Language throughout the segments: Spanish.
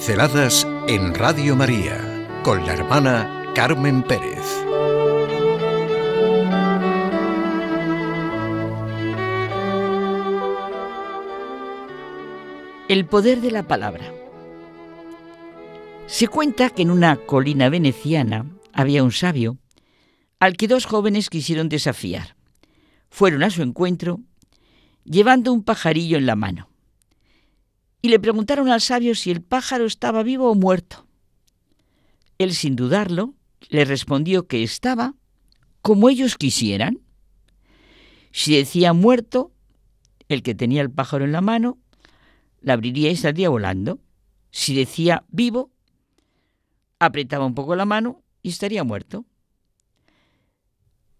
Pinceladas en Radio María con la hermana Carmen Pérez. El poder de la palabra. Se cuenta que en una colina veneciana había un sabio al que dos jóvenes quisieron desafiar. Fueron a su encuentro llevando un pajarillo en la mano y le preguntaron al sabio si el pájaro estaba vivo o muerto. Él, sin dudarlo, le respondió que estaba como ellos quisieran. Si decía muerto, el que tenía el pájaro en la mano, la abriría y saldría volando. Si decía vivo, apretaba un poco la mano y estaría muerto.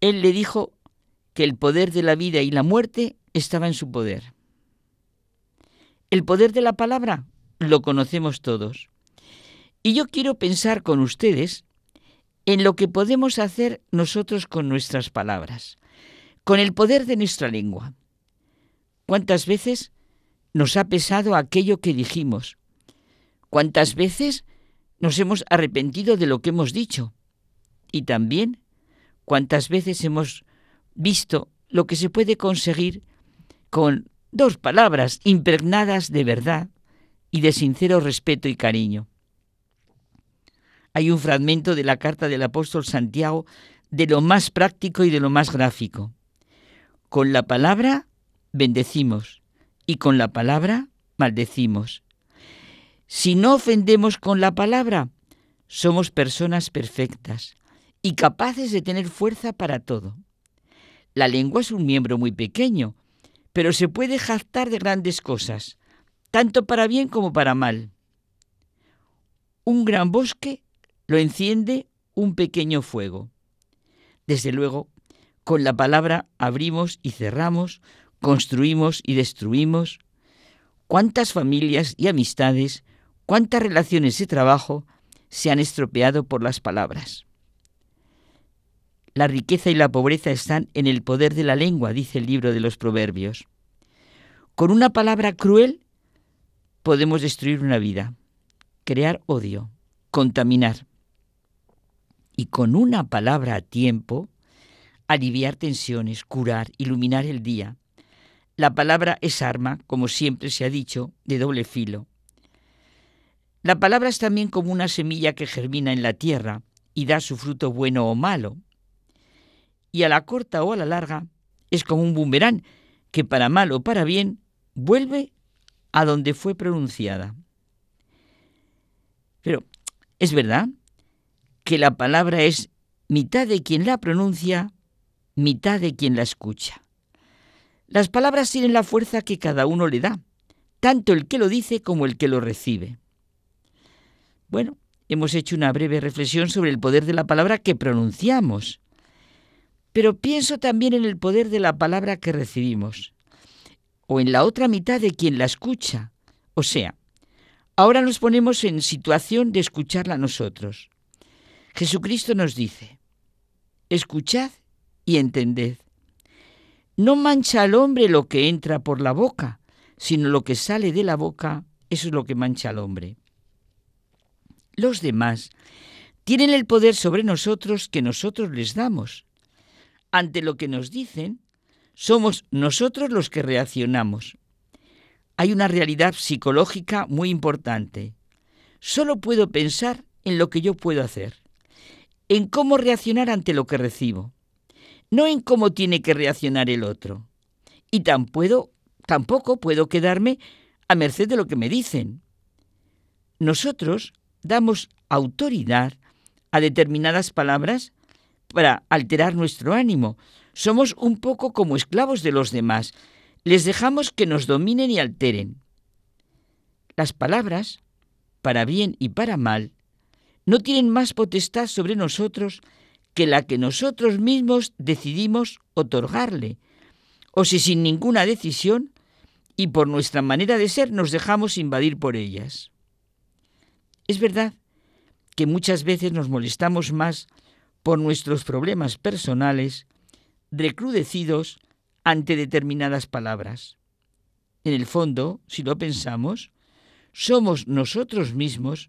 Él le dijo que el poder de la vida y la muerte estaba en su poder. El poder de la palabra lo conocemos todos. Y yo quiero pensar con ustedes en lo que podemos hacer nosotros con nuestras palabras, con el poder de nuestra lengua. ¿Cuántas veces nos ha pesado aquello que dijimos? ¿Cuántas veces nos hemos arrepentido de lo que hemos dicho? Y también, ¿cuántas veces hemos visto lo que se puede conseguir con dos palabras impregnadas de verdad y de sincero respeto y cariño. Hay un fragmento de la carta del apóstol Santiago de lo más práctico y de lo más gráfico. Con la palabra bendecimos y con la palabra maldecimos. Si no ofendemos con la palabra, somos personas perfectas y capaces de tener fuerza para todo. La lengua es un miembro muy pequeño, pero se puede jactar de grandes cosas, tanto para bien como para mal. Un gran bosque lo enciende un pequeño fuego. Desde luego, con la palabra abrimos y cerramos, construimos y destruimos. ¿Cuántas familias y amistades, cuántas relaciones de trabajo se han estropeado por las palabras? La riqueza y la pobreza están en el poder de la lengua, dice el libro de los Proverbios. Con una palabra cruel podemos destruir una vida, crear odio, contaminar. Y con una palabra a tiempo, aliviar tensiones, curar, iluminar el día. La palabra es arma, como siempre se ha dicho, de doble filo. La palabra es también como una semilla que germina en la tierra y da su fruto bueno o malo y a la corta o a la larga es como un boomerang que para mal o para bien vuelve a donde fue pronunciada. Pero es verdad que la palabra es mitad de quien la pronuncia, mitad de quien la escucha. Las palabras tienen la fuerza que cada uno le da, tanto el que lo dice como el que lo recibe. Bueno, hemos hecho una breve reflexión sobre el poder de la palabra que pronunciamos pero pienso también en el poder de la palabra que recibimos, o en la otra mitad de quien la escucha. O sea, ahora nos ponemos en situación de escucharla nosotros. Jesucristo nos dice, escuchad y entended. No mancha al hombre lo que entra por la boca, sino lo que sale de la boca, eso es lo que mancha al hombre. Los demás tienen el poder sobre nosotros que nosotros les damos ante lo que nos dicen, somos nosotros los que reaccionamos. Hay una realidad psicológica muy importante. Solo puedo pensar en lo que yo puedo hacer, en cómo reaccionar ante lo que recibo, no en cómo tiene que reaccionar el otro. Y tampoco puedo quedarme a merced de lo que me dicen. Nosotros damos autoridad a determinadas palabras para alterar nuestro ánimo. Somos un poco como esclavos de los demás. Les dejamos que nos dominen y alteren. Las palabras, para bien y para mal, no tienen más potestad sobre nosotros que la que nosotros mismos decidimos otorgarle, o si sin ninguna decisión y por nuestra manera de ser nos dejamos invadir por ellas. Es verdad que muchas veces nos molestamos más por nuestros problemas personales, recrudecidos ante determinadas palabras. En el fondo, si lo pensamos, somos nosotros mismos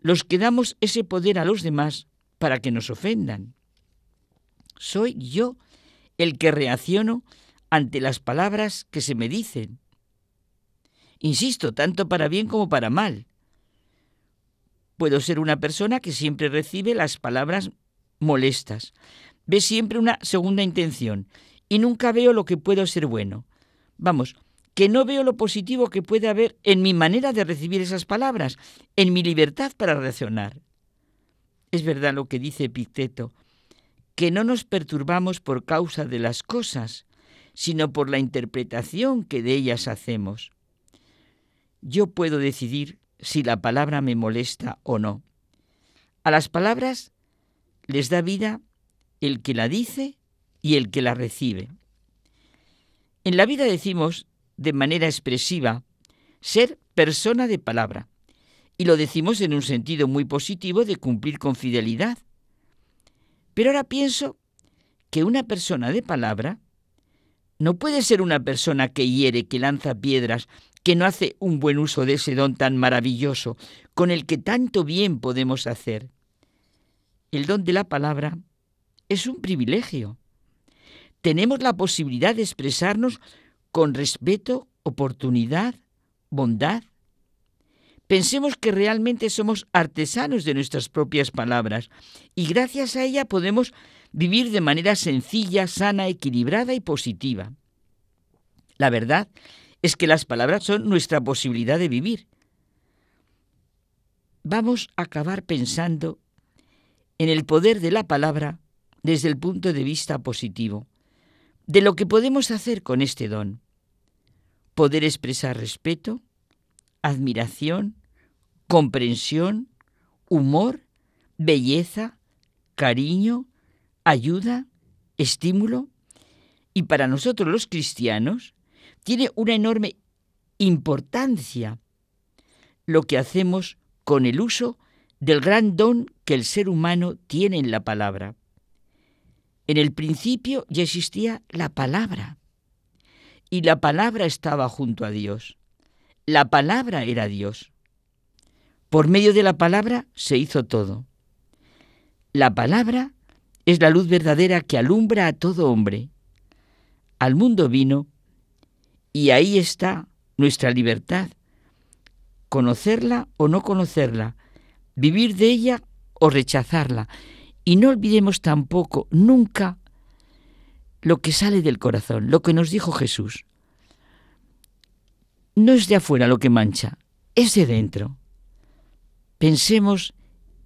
los que damos ese poder a los demás para que nos ofendan. Soy yo el que reacciono ante las palabras que se me dicen. Insisto, tanto para bien como para mal. Puedo ser una persona que siempre recibe las palabras molestas, ve siempre una segunda intención y nunca veo lo que puedo ser bueno. Vamos, que no veo lo positivo que puede haber en mi manera de recibir esas palabras, en mi libertad para reaccionar. Es verdad lo que dice Epicteto, que no nos perturbamos por causa de las cosas, sino por la interpretación que de ellas hacemos. Yo puedo decidir si la palabra me molesta o no. A las palabras les da vida el que la dice y el que la recibe. En la vida decimos de manera expresiva ser persona de palabra y lo decimos en un sentido muy positivo de cumplir con fidelidad. Pero ahora pienso que una persona de palabra no puede ser una persona que hiere, que lanza piedras, que no hace un buen uso de ese don tan maravilloso, con el que tanto bien podemos hacer. El don de la palabra es un privilegio. Tenemos la posibilidad de expresarnos con respeto, oportunidad, bondad. Pensemos que realmente somos artesanos de nuestras propias palabras y gracias a ella podemos vivir de manera sencilla, sana, equilibrada y positiva. La verdad es que las palabras son nuestra posibilidad de vivir. Vamos a acabar pensando en el poder de la palabra desde el punto de vista positivo, de lo que podemos hacer con este don. Poder expresar respeto, admiración, comprensión, humor, belleza, cariño, ayuda, estímulo. Y para nosotros los cristianos tiene una enorme importancia lo que hacemos con el uso del gran don que el ser humano tiene en la palabra. En el principio ya existía la palabra y la palabra estaba junto a Dios. La palabra era Dios. Por medio de la palabra se hizo todo. La palabra es la luz verdadera que alumbra a todo hombre. Al mundo vino y ahí está nuestra libertad. Conocerla o no conocerla, vivir de ella o rechazarla. Y no olvidemos tampoco nunca lo que sale del corazón, lo que nos dijo Jesús. No es de afuera lo que mancha, es de dentro. Pensemos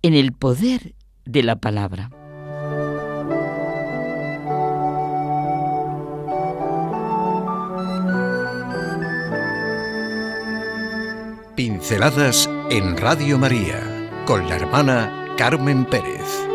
en el poder de la palabra. Pinceladas en Radio María con la hermana Carmen Pérez.